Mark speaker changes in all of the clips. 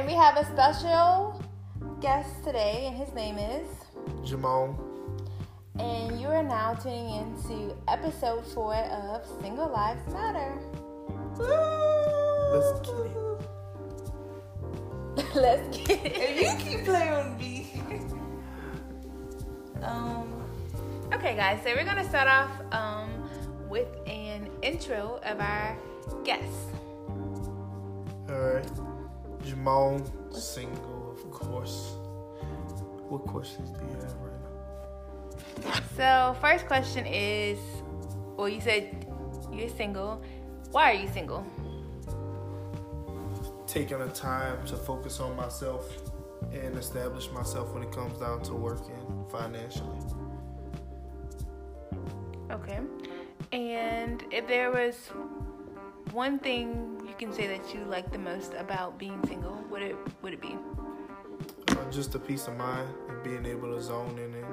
Speaker 1: And we have a special guest today, and his name is
Speaker 2: Jamon.
Speaker 1: And you are now tuning into episode four of Single Lives Matter.
Speaker 2: Let's get it.
Speaker 1: Let's get it.
Speaker 3: If you keep playing with me. um.
Speaker 1: Okay, guys, so we're gonna start off um, with an intro of our guest.
Speaker 2: Alright. Jamon, single, of course. What questions do you have right now?
Speaker 1: So, first question is well, you said you're single. Why are you single?
Speaker 2: Taking the time to focus on myself and establish myself when it comes down to working financially.
Speaker 1: Okay. And if there was one thing can say that you like the most about being single, would it would it be?
Speaker 2: Uh, just a peace of mind and being able to zone in and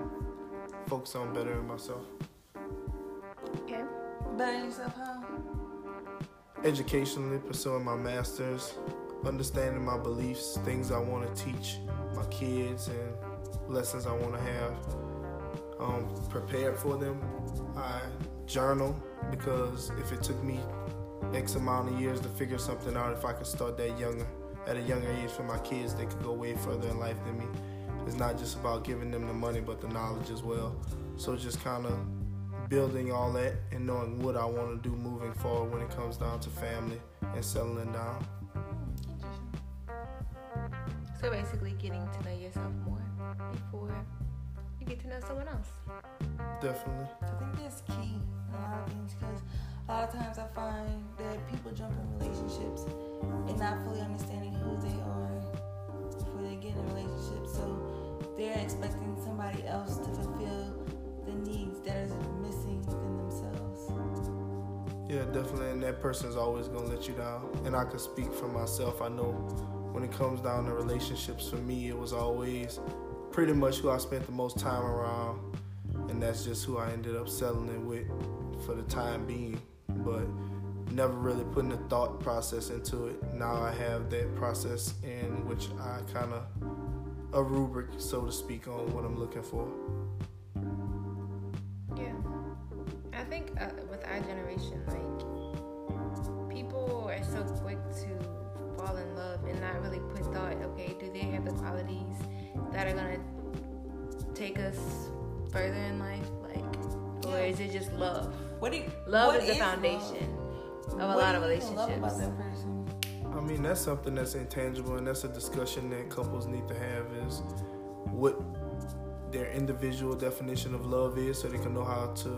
Speaker 2: focus on bettering myself.
Speaker 1: Okay.
Speaker 3: Better yourself how?
Speaker 2: Educationally, pursuing my master's, understanding my beliefs, things I want to teach my kids, and lessons I want to have. Um, prepared for them. I journal because if it took me X amount of years to figure something out, if I could start that younger, at a younger age for my kids, they could go way further in life than me. It's not just about giving them the money, but the knowledge as well. So just kind of building all that and knowing what I want to do moving forward when it comes down to family and settling down.
Speaker 1: So basically, getting to know yourself more before you get to know someone else.
Speaker 2: Definitely.
Speaker 3: I think that's key in a lot of things because a lot of times I find that people jump in relationships and not fully understanding who they are before they get in a relationship. So they're expecting somebody else to fulfill the needs that are missing within themselves.
Speaker 2: Yeah, definitely. And that person is always going to let you down. And I can speak for myself. I know when it comes down to relationships, for me, it was always pretty much who I spent the most time around. And that's just who I ended up settling with for the time being. But never really putting a thought process into it. Now I have that process in which I kind of a rubric, so to speak, on what I'm looking for.
Speaker 1: Yeah. I think uh, with our generation, like, people are so quick to fall in love and not really put thought, okay, do they have the qualities that are going to take us further in life? Like, or is it just love?
Speaker 3: What do you,
Speaker 1: Love
Speaker 3: what
Speaker 1: is the
Speaker 3: love?
Speaker 1: foundation of a
Speaker 3: What
Speaker 1: lot of
Speaker 3: do you even love
Speaker 1: relationships.
Speaker 3: about that person?
Speaker 2: I mean, that's something that's intangible, and that's a discussion that couples need to have is what their individual definition of love is so they can know how to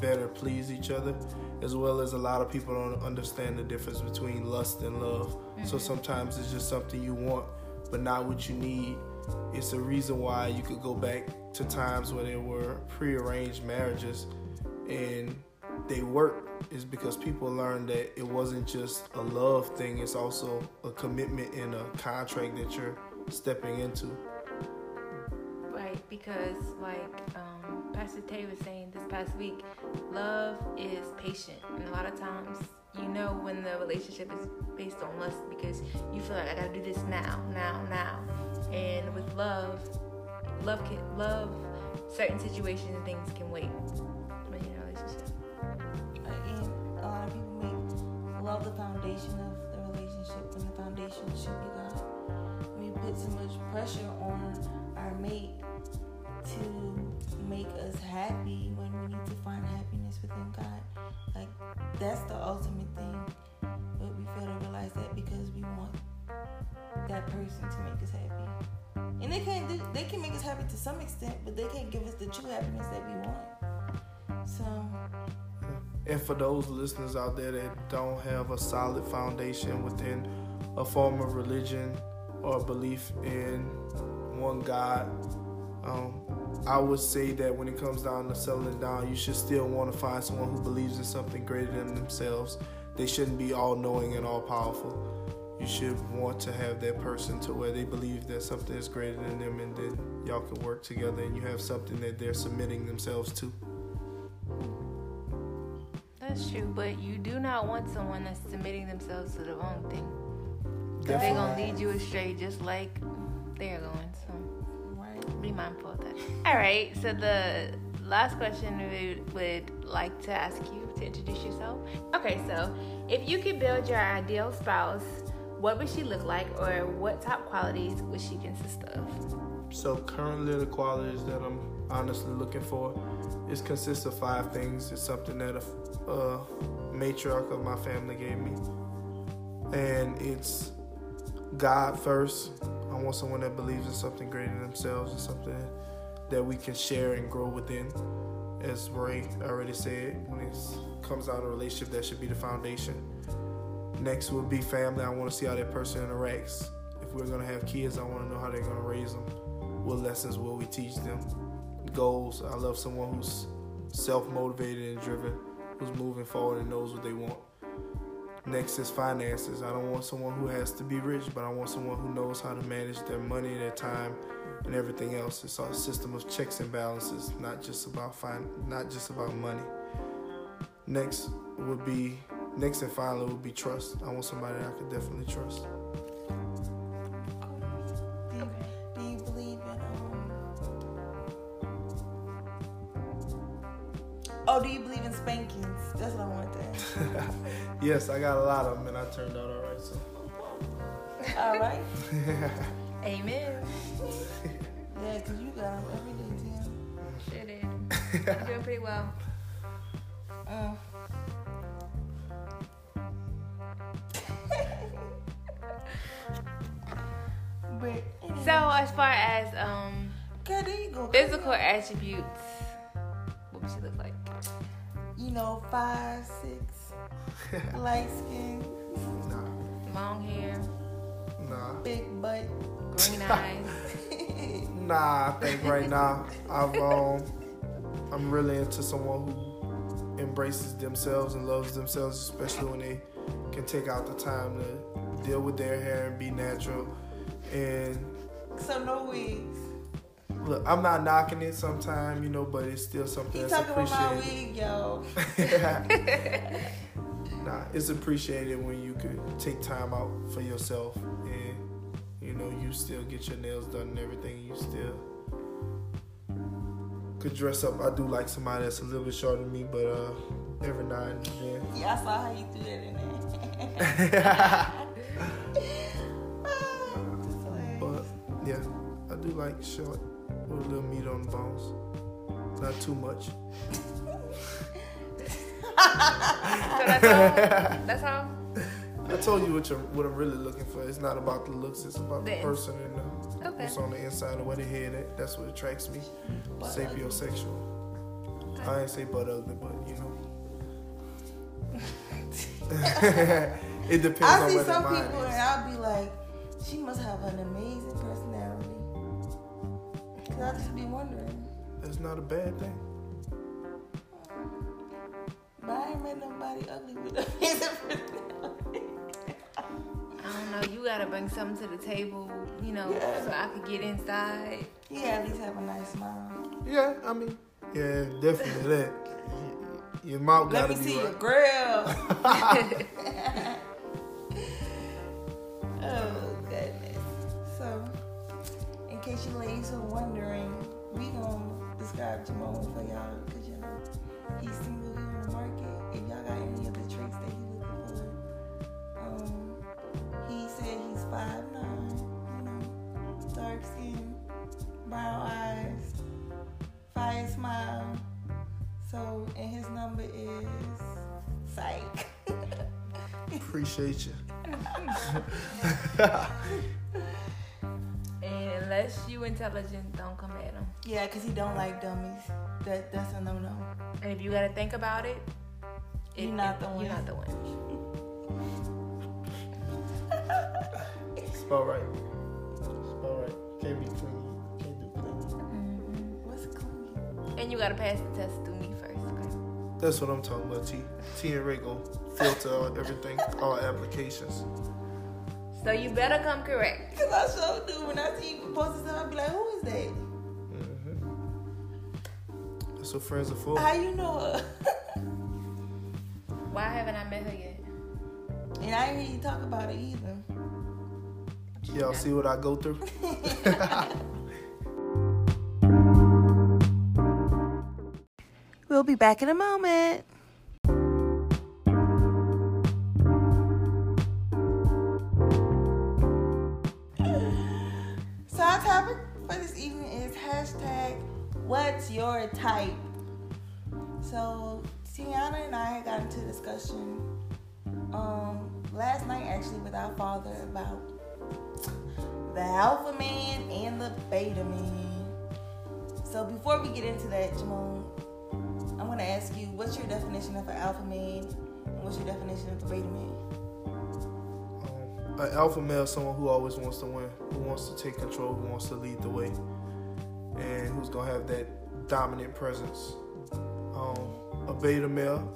Speaker 2: better please each other, as well as a lot of people don't understand the difference between lust and love. So mm-hmm. sometimes it's just something you want, but not what you need. It's a reason why you could go back to times where there were prearranged marriages and they work is because people learn that it wasn't just a love thing, it's also a commitment and a contract that you're stepping into.
Speaker 1: Right, because like um, Pastor Tay was saying this past week, love is patient, and a lot of times you know when the relationship is based on lust because you feel like I gotta do this now, now, now, and with love, love can love certain situations and things can wait
Speaker 3: love the foundation of the relationship and the foundation should be God. We put so much pressure on our mate to make us happy when we need to find happiness within God. Like that's the ultimate thing. But we fail to realize that because we want that person to make us happy. And they can't do, they can make us happy to some extent, but they can't give us the true happiness that we want. So
Speaker 2: And for those listeners out there that don't have a solid foundation within a form of religion or belief in one God, um, I would say that when it comes down to settling down, you should still want to find someone who believes in something greater than themselves. They shouldn't be all knowing and all powerful. You should want to have that person to where they believe that something is greater than them and then y'all can work together and you have something that they're submitting themselves to.
Speaker 1: That's true, but you do not want someone that's submitting themselves to the wrong thing. They're gonna lead you astray just like they're going. So
Speaker 3: Right.
Speaker 1: be mindful of that. All right. So the last question we would like to ask you to introduce yourself. Okay. So if you could build your ideal spouse, what would she look like, or what top qualities would she consist of?
Speaker 2: So currently, the qualities that I'm honestly looking for is consists of five things. It's something that a, a matriarch of my family gave me, and it's God first. I want someone that believes in something greater than themselves and something that we can share and grow within. As Ray already said, when it comes out of a relationship, that should be the foundation. Next would be family. I want to see how that person interacts. If we're gonna have kids, I want to know how they're gonna raise them. What lessons will we teach them? Goals. I love someone who's self motivated and driven, who's moving forward and knows what they want. Next is finances. I don't want someone who has to be rich, but I want someone who knows how to manage their money, their time, and everything else. It's a system of checks and balances, not just about fin- not just about money. Next would be next and finally would be trust. I want somebody I could definitely trust. Yes, I got a lot of them, and I turned out all right. So.
Speaker 3: All right.
Speaker 1: Amen.
Speaker 3: Yeah, cause you got them every day, Tim.
Speaker 1: Sure did. You're doing pretty well.
Speaker 3: Uh. but anyway.
Speaker 1: So as far as um
Speaker 3: Okay, there you go.
Speaker 1: physical attributes, what would she look like?
Speaker 3: You know, five, six, light skin,
Speaker 2: Nah,
Speaker 1: Long hair,
Speaker 2: nah,
Speaker 3: big butt.
Speaker 1: green eyes.
Speaker 2: nah. I think right now I've um, I'm really into someone who embraces themselves and loves themselves, especially when they can take out the time to deal with their hair and be natural. And
Speaker 3: so no wigs.
Speaker 2: look, I'm not knocking it sometime, you know, but it's still something
Speaker 3: He
Speaker 2: that's
Speaker 3: talking about my
Speaker 2: appreciated.
Speaker 3: wig, yo.
Speaker 2: nah, it's appreciated when you could take time out for yourself and you know you still get your nails done and everything. You still could dress up. I do like somebody that's a little bit shorter than me, but uh, every now and then.
Speaker 3: Yeah, I saw how you threw that in there.
Speaker 2: But yeah, I do like short with a little meat on the bones. Not too much.
Speaker 1: So that's all. That's all.
Speaker 2: I told you what, you're, what I'm really looking for. It's not about the looks. It's about the
Speaker 1: The
Speaker 2: person and uh,
Speaker 1: Okay.
Speaker 2: what's on the inside of where they head at. That's what attracts me.
Speaker 3: Butt
Speaker 2: Sapiosexual. I ain't say butt ugly, but you know. it depends
Speaker 3: I
Speaker 2: on
Speaker 3: see some people
Speaker 2: is.
Speaker 3: and I'll be like, she must have an amazing personality. Cause I just be wondering.
Speaker 2: That's not a bad thing.
Speaker 3: Ain't nobody ugly with amazing personality.
Speaker 1: I don't know. You gotta bring something to the table, you know,
Speaker 3: Yeah.
Speaker 1: so I could get inside.
Speaker 3: Yeah, at least have a nice smile.
Speaker 2: Yeah, I mean, yeah, definitely that. Your mouth
Speaker 3: Let
Speaker 2: gotta be Let
Speaker 3: me
Speaker 2: be
Speaker 3: see your grill. oh goodness. So, in case you ladies are wondering, we gonna describe Jamon for y'all because you know he's single here on the market. Brown eyes, fire smile. So, and his number is psych.
Speaker 2: Appreciate you.
Speaker 1: And unless you intelligent, don't come at him.
Speaker 3: Yeah, cause he don't like dummies. That that's a no no.
Speaker 1: And if you gotta think about it,
Speaker 3: you're not the one.
Speaker 1: You're not the one.
Speaker 2: It's about right. It's about right. Can't be clean.
Speaker 1: And you gotta pass the test through me first. Okay?
Speaker 2: That's what I'm talking about, T. T and Ray gon' filter all, everything, all applications.
Speaker 1: So you better come correct.
Speaker 3: Cause I sure do. When I see you post this, I'll be like, who is that?
Speaker 2: hmm That's what friends are for.
Speaker 3: How you know her?
Speaker 1: Why haven't I met her yet?
Speaker 3: and I ain't hear you talk about it either.
Speaker 2: Y'all see what I go through?
Speaker 3: We'll be back in a moment. So our topic for this evening is hashtag what's your type? So Tiana and I got into discussion um last night actually with our father about the alpha man and the beta man. So before we get into that, Jamon, I'm gonna ask you, what's your definition of an alpha male and what's your definition of a beta
Speaker 2: male? An alpha male is someone who always wants to win, who wants to take control, who wants to lead the way, and who's gonna have that dominant presence. Um, a beta male,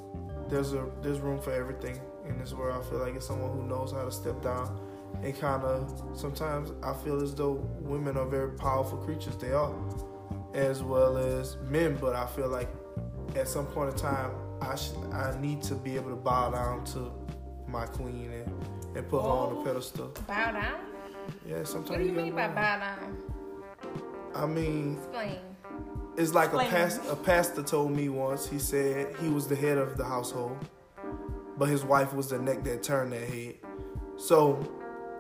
Speaker 2: there's a there's room for everything in this world. I feel like it's someone who knows how to step down and kind of sometimes I feel as though women are very powerful creatures. They are, as well as men. But I feel like at some point in time, I sh- I need to be able to bow down to my queen and, and put her on the oh. pedestal.
Speaker 1: Bow down?
Speaker 2: Yeah, sometimes
Speaker 1: What do you
Speaker 2: gotta
Speaker 1: mean by
Speaker 2: bow
Speaker 1: bow down?
Speaker 2: I mean,
Speaker 1: Explain.
Speaker 2: it's like a past, a pastor told me once. He said he was the head of the household, but his wife was the neck that turned that head. So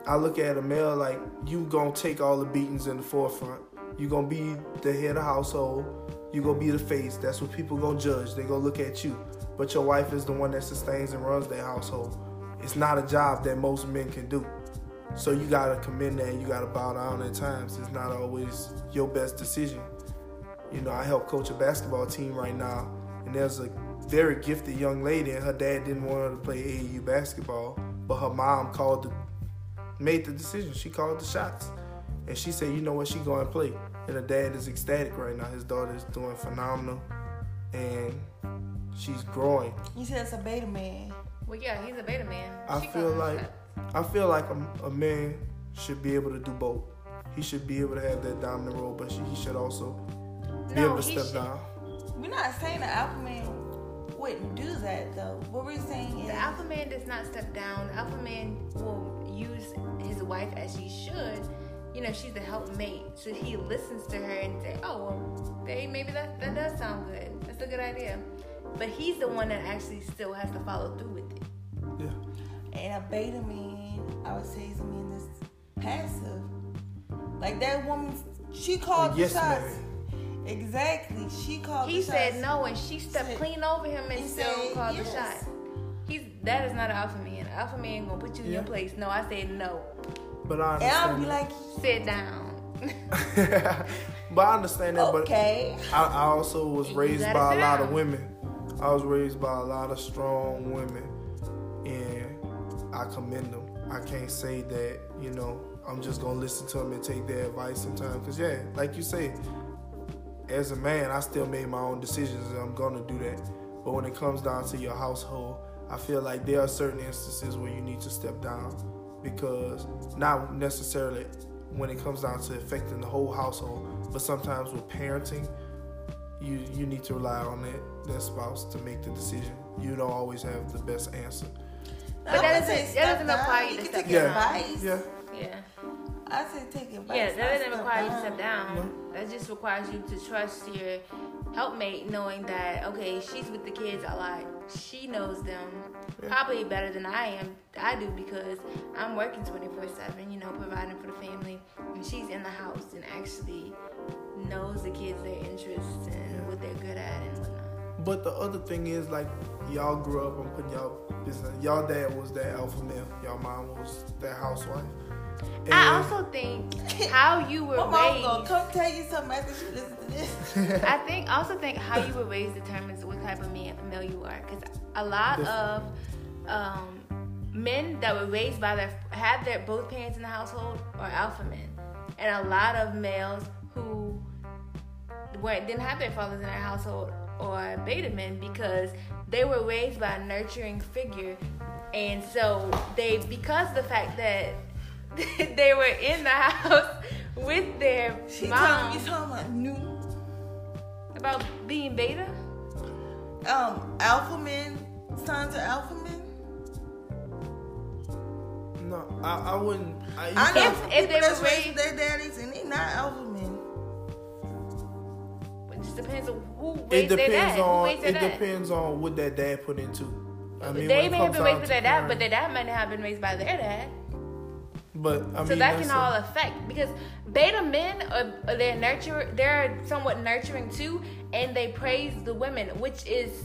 Speaker 2: I look at a male like you gonna take all the beatings in the forefront. You gonna be the head of household. You gonna be the face. That's what people gonna judge. They gonna look at you. But your wife is the one that sustains and runs their household. It's not a job that most men can do. So you gotta there and you gotta bow down at times. It's not always your best decision. You know, I help coach a basketball team right now, and there's a very gifted young lady, and her dad didn't want her to play AAU basketball, but her mom called the, made the decision. She called the shots, and she said, "You know what? She going to play." And her dad is ecstatic right now. His daughter is doing phenomenal, and she's growing.
Speaker 3: You said it's a beta man.
Speaker 1: Well, yeah, he's a beta man.
Speaker 2: I
Speaker 1: She
Speaker 2: feel like
Speaker 1: that.
Speaker 2: I feel like a, a man should be able to do both. He should be able to have that dominant role, but she, he should also be
Speaker 1: No,
Speaker 2: able to step
Speaker 1: should-
Speaker 2: down.
Speaker 3: We're not saying the alpha man wouldn't do that though. What we're saying is
Speaker 1: The alpha man does not step down. The alpha man will use his wife as he should. You know, she's the helpmate. So he listens to her and say, oh, well, babe, maybe that, that does sound good. That's a good idea. But he's the one that actually still has to follow through with it.
Speaker 2: Yeah.
Speaker 3: And a beta man, I would say, is a man that's passive. Like that woman, she called
Speaker 2: yes,
Speaker 3: the shots.
Speaker 2: man.
Speaker 3: Exactly, she called.
Speaker 1: He
Speaker 3: the
Speaker 1: said no, and she stepped
Speaker 3: Said-
Speaker 1: clean over him and
Speaker 3: he
Speaker 1: still
Speaker 3: said
Speaker 1: called the
Speaker 3: yes.
Speaker 1: shot. He's that is not an alpha man. An alpha man gonna put you in your place. No, I said no.
Speaker 2: But I
Speaker 3: And I'll
Speaker 2: understand.
Speaker 3: be like,
Speaker 1: Sit down.
Speaker 2: but I understand that.
Speaker 3: okay.
Speaker 2: But I, I also was raised by a
Speaker 1: sit
Speaker 2: lot of women. I was raised by a lot of strong women, and I commend them. I can't say that you know I'm just gonna listen to them and take their advice sometimes. Cause yeah, like you say, as a man, I still made my own decisions, and I'm gonna do that. But when it comes down to your household, I feel like there are certain instances where you need to step down because not necessarily when it comes down to affecting the whole household, but sometimes with parenting, you you need to rely on that that spouse to make the decision. You don't always have the best answer.
Speaker 3: I
Speaker 1: But that
Speaker 3: wouldn't
Speaker 1: doesn't-
Speaker 3: say
Speaker 1: that doesn't
Speaker 3: down.
Speaker 1: require you
Speaker 3: You
Speaker 1: to
Speaker 3: can
Speaker 1: step
Speaker 3: take
Speaker 1: down.
Speaker 3: advice.
Speaker 2: Yeah,
Speaker 1: Yeah.
Speaker 3: I say take advice.
Speaker 1: Yeah, that doesn't require you to
Speaker 3: down.
Speaker 1: step down. That just requires you to trust your helpmate, knowing that okay, she's with the kids a lot. She knows them
Speaker 2: Yeah.
Speaker 1: probably better than I am. I do because I'm working 24/7. You know, providing for the family, and she's in the house and actually knows the kids, their interests, and
Speaker 2: Yeah.
Speaker 1: what they're good at and whatnot.
Speaker 2: but the other thing is like y'all grew up. I'm putting y'all business. Y'all dad was that alpha male. Y'all mom was that housewife. And
Speaker 1: I also think how you were
Speaker 3: My mom
Speaker 1: raised.
Speaker 3: gonna come tell you something after she listens to this.
Speaker 1: I think also think how you were raised determines what type of man, male you are. Because a lot of um, men that were raised by their had their both parents in the household are alpha men, and a lot of males who weren't didn't have their fathers in their household or beta men because they were raised by a nurturing figure, and so they because the fact that they were in the house with their
Speaker 3: She
Speaker 1: mom
Speaker 3: talking, you talking about new
Speaker 1: about being beta.
Speaker 3: um alpha men, sons are alpha men.
Speaker 2: no, No, I, I wouldn't. I,
Speaker 3: I know
Speaker 1: If- if they
Speaker 3: that's
Speaker 1: were
Speaker 3: raised
Speaker 1: raised-
Speaker 3: their daddies and they not alpha men.
Speaker 1: It just depends on who
Speaker 2: it
Speaker 1: raised their
Speaker 2: depends
Speaker 1: dad.
Speaker 2: On
Speaker 1: raised their
Speaker 2: it
Speaker 1: dad.
Speaker 2: depends on what that dad put into. I mean,
Speaker 1: they may have been raised
Speaker 2: by
Speaker 1: their dad, but their dad might not have been raised by their dad.
Speaker 2: But I mean,
Speaker 1: so that can all affect because beta men are, are they're nurture they're somewhat nurturing too and they praise the women which is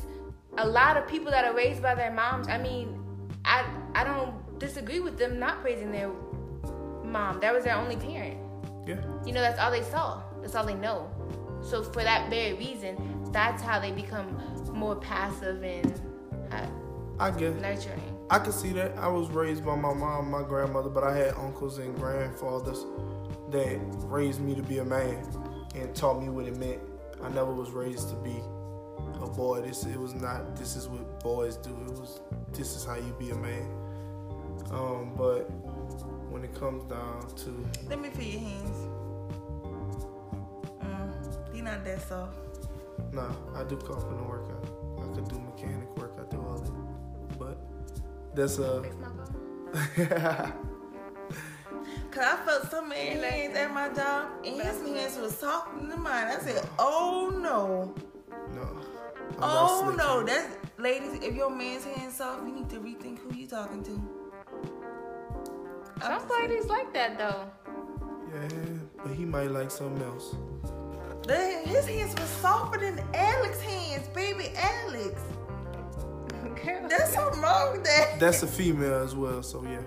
Speaker 1: a lot of people that are raised by their moms i mean i i don't disagree with them not praising their mom that was their only parent.
Speaker 2: Yeah.
Speaker 1: you know that's all they saw that's all they know. So for that very reason that's how they become more passive and uh,
Speaker 2: I guess
Speaker 1: nurturing
Speaker 2: I can see that. I was raised by my mom, my grandmother, but I had uncles and grandfathers that raised me to be a man and taught me what it meant. I never was raised to be a boy. This it was not. This is what boys do. It was. This is how you be a man. Um, but when it comes down to
Speaker 3: Let me feel your hands. Mm, he not that soft.
Speaker 2: nah, I do carpenter work. I, I could do mechanic work. I do all that. But that's a.
Speaker 1: Fix my phone.
Speaker 3: Cause I felt some of his
Speaker 1: like
Speaker 3: hands at my job, and his
Speaker 1: I
Speaker 3: hands was softer than mine. I said, "Oh no,
Speaker 2: no. I'm
Speaker 3: oh
Speaker 2: slick
Speaker 3: no!" That's ladies. If your man's hands soft, you need to rethink who you talking to. I'm
Speaker 1: some
Speaker 3: just saying.
Speaker 1: ladies like that though
Speaker 2: Yeah, but he might like something else.
Speaker 3: The- His hands was softer than Alex's hands, baby Alex.
Speaker 1: Girl.
Speaker 3: That's something wrong with that.
Speaker 2: That's a female as well, so yeah.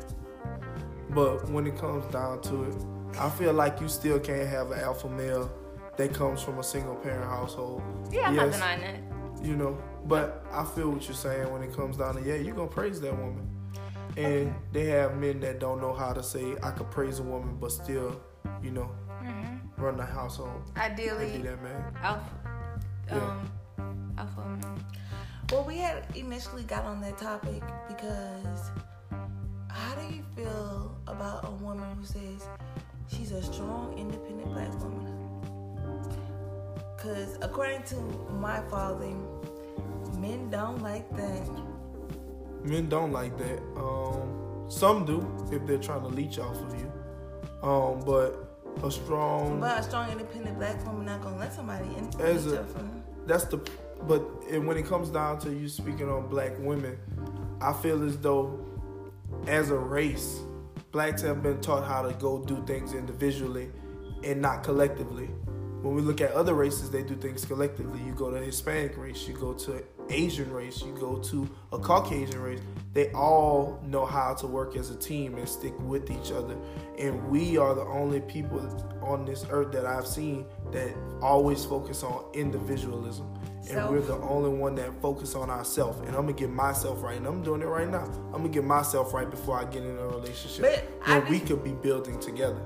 Speaker 2: But when it comes down to it, I feel like you still can't have an alpha male that comes from a single parent household.
Speaker 1: Yeah, I'm not denying that.
Speaker 2: You know, but I feel what you're saying when it comes down to yeah, you're gonna praise that woman. And they have men that don't know how to say I could praise a woman but still, you know, run the household. They be
Speaker 1: Ideally,
Speaker 2: that man.
Speaker 1: alpha.
Speaker 2: Yeah.
Speaker 1: Um, alpha man.
Speaker 3: Well, we had initially got on that topic because how do you feel about a woman who says she's a strong, independent black woman? Because according to my father, men don't like that.
Speaker 2: Men don't like that. Um, some do if they're trying to leech off of you. Um, but a strong
Speaker 3: But a strong, independent black woman not gonna let somebody in.
Speaker 2: As a- that's the but and when it comes down to you speaking on black women i feel as though as a race blacks have been taught how to go do things individually and not collectively when we look at other races they do things collectively. You go to hispanic race you go to asian race you go to a caucasian race they all know how to work as a team and stick with each other. And we are the only people on this earth that i've seen that always focus on individualism. And
Speaker 3: Self.
Speaker 2: we're the only one that focus on ourselves and i'm gonna get myself right and i'm doing it right now. I'm gonna get myself right before i get in a relationship
Speaker 3: But I
Speaker 2: where we could be building together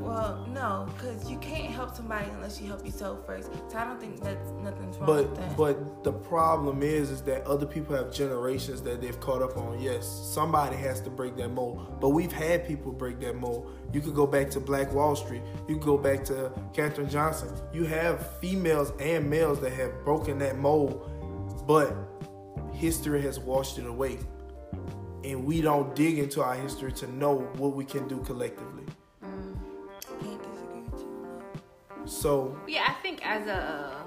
Speaker 3: Well, no, because you can't help somebody unless you help yourself first. So I don't think that's nothing's wrong with
Speaker 2: But
Speaker 3: that.
Speaker 2: but the problem is is that other people have generations that they've caught up on. Yes, somebody has to break that mold. But we've had people break that mold. You could go back to Black Wall Street. You could go back to Katherine Johnson. You have females and males that have broken that mold, but history has washed it away. And we don't dig into our history to know what we can do collectively. So
Speaker 1: Yeah, I think as a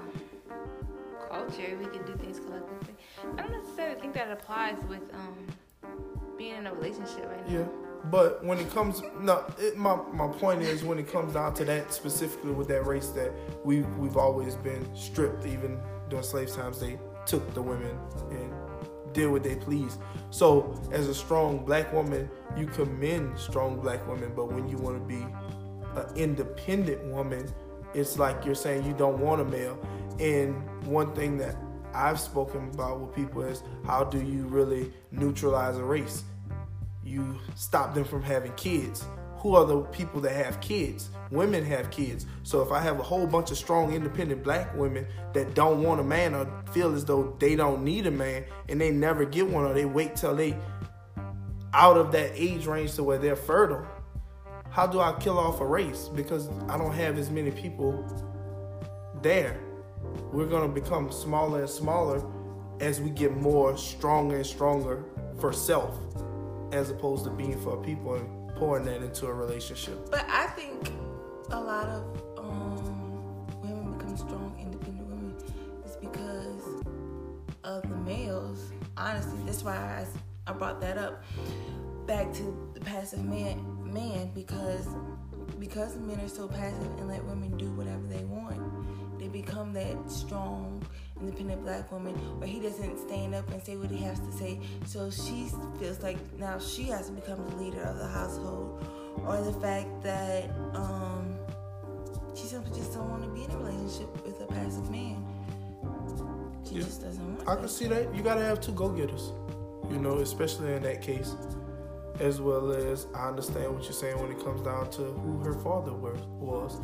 Speaker 1: culture, we can do things collectively. I don't necessarily think that applies with um, being in a relationship right now.
Speaker 2: Yeah, but when it comes, no, it, my my point is when it comes down to that specifically with that race that we we've always been stripped. Even during slave times, they took the women and did what they pleased. So as a strong black woman, you commend strong black women, but when you want to be an independent woman, it's like you're saying you don't want a male. And one thing that I've spoken about with people is how do you really neutralize a race? you stop them from having kids. Who are the people that have kids? Women have kids. So if I have a whole bunch of strong, independent black women that don't want a man or feel as though they don't need a man and they never get one or they wait till they out of that age range to where they're fertile, how do I kill off a race? Because I don't have as many people there. We're gonna become smaller and smaller as we get more stronger and stronger for self as opposed to being for people and pouring that into a relationship.
Speaker 3: But I think a lot of um, women become strong, independent women is because of the males. Honestly, that's why I, I brought that up back to the passive man, man because because men are so passive and let women do whatever they want, they become that strong, independent black woman where he doesn't stand up and say what he has to say. So she feels like now she has to become the leader of the household, or the fact that um, she simply just don't want to be in a relationship with a passive man. She
Speaker 2: Yeah.
Speaker 3: just doesn't want.
Speaker 2: I can see that. You gotta have two go getters. You know, especially in that case. As well as I understand what you're saying when it comes down to who her father was.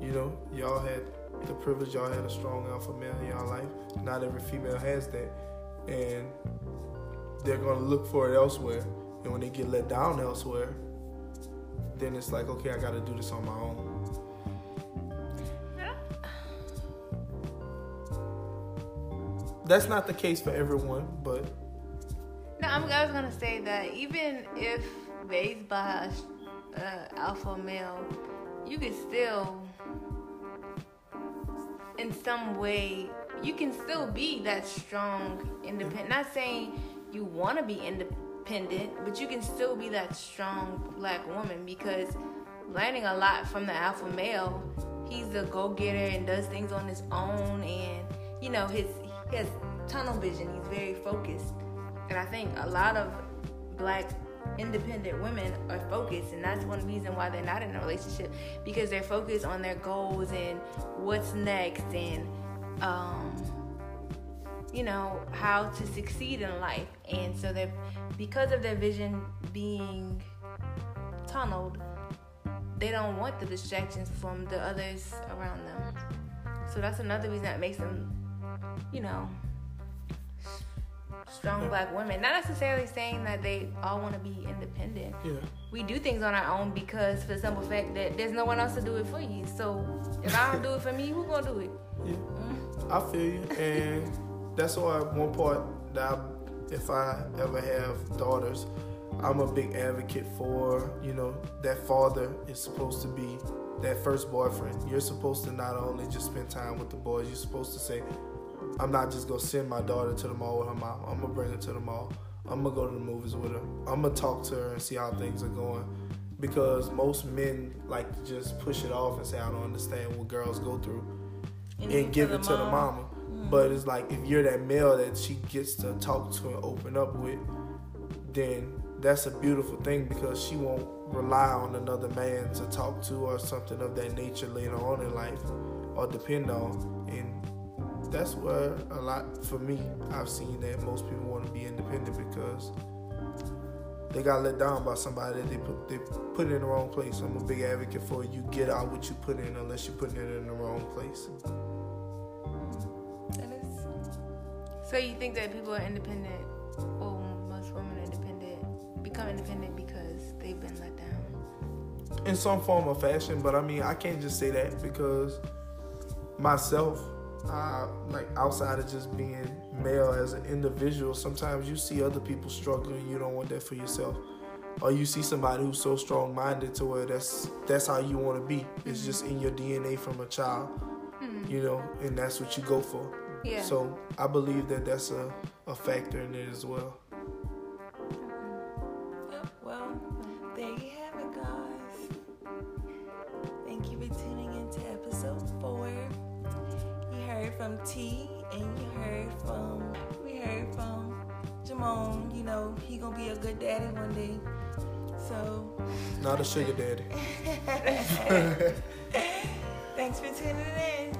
Speaker 2: You know, y'all had the privilege, y'all had a strong alpha male in y'all life. Not every female has that. And they're gonna look for it elsewhere. And when they get let down elsewhere, then it's like, okay, I gotta do this on my own. That's not the case for everyone, but
Speaker 1: No, I'm, I was gonna say that even if raised by a uh, alpha male, you can still, in some way, you can still be that strong, independent. Not saying you want to be independent, but you can still be that strong black woman because learning a lot from the alpha male, he's a go-getter and does things on his own, and you know his he has tunnel vision. He's very focused. And I think a lot of black independent women are focused, and that's one reason why they're not in a relationship because they're focused on their goals and what's next, and um, you know how to succeed in life. And so they're because of their vision being tunneled, they don't want the distractions from the others around them. So that's another reason that makes them, you know, strong black women. Not necessarily saying that they all want to be independent.
Speaker 2: yeah.
Speaker 1: We do things on our own because for the simple fact that there's no one else to do it for you. So if I don't do it for me, who gonna do it?
Speaker 2: Yeah, mm-hmm. I feel you, and that's why one part that I, if I ever have daughters, I'm a big advocate for. You know, that father is supposed to be that first boyfriend. You're supposed to not only just spend time with the boys. You're supposed to say, "I'm not just gonna send my daughter to the mall with her mom. I'm gonna bring her to the mall. I'm gonna go to the movies with her. I'm gonna talk to her and see how things are going." Because most men like to just push it off and say, "I don't understand what girls go through." and give it to the mama. But it's like if you're that male that she gets to talk to and open up with, then that's a beautiful thing because she won't rely on another man to talk to or something of that nature later on in life or depend on. And that's where a lot for me, I've seen that most people want to be independent because they got let down by somebody that they put they put it in the wrong place. I'm a big advocate for you get out what you put in unless you put it in the wrong place.
Speaker 3: That is
Speaker 1: So you think that people are independent, or most women are independent, become independent because they've been let down?
Speaker 2: in some form or fashion. But I mean, I can't just say that because myself, uh, like outside of just being male as an individual, sometimes you see other people struggling. You don't want that for yourself, or you see somebody who's so strong-minded to where that's that's how you want to be. It's just in your DNA from a child, you know, and that's what you go for.
Speaker 1: Yeah.
Speaker 2: So I believe that that's a, a factor in it as well.
Speaker 3: gonna be a good daddy one day. So.
Speaker 2: Not a sugar daddy.
Speaker 3: Thanks for tuning in.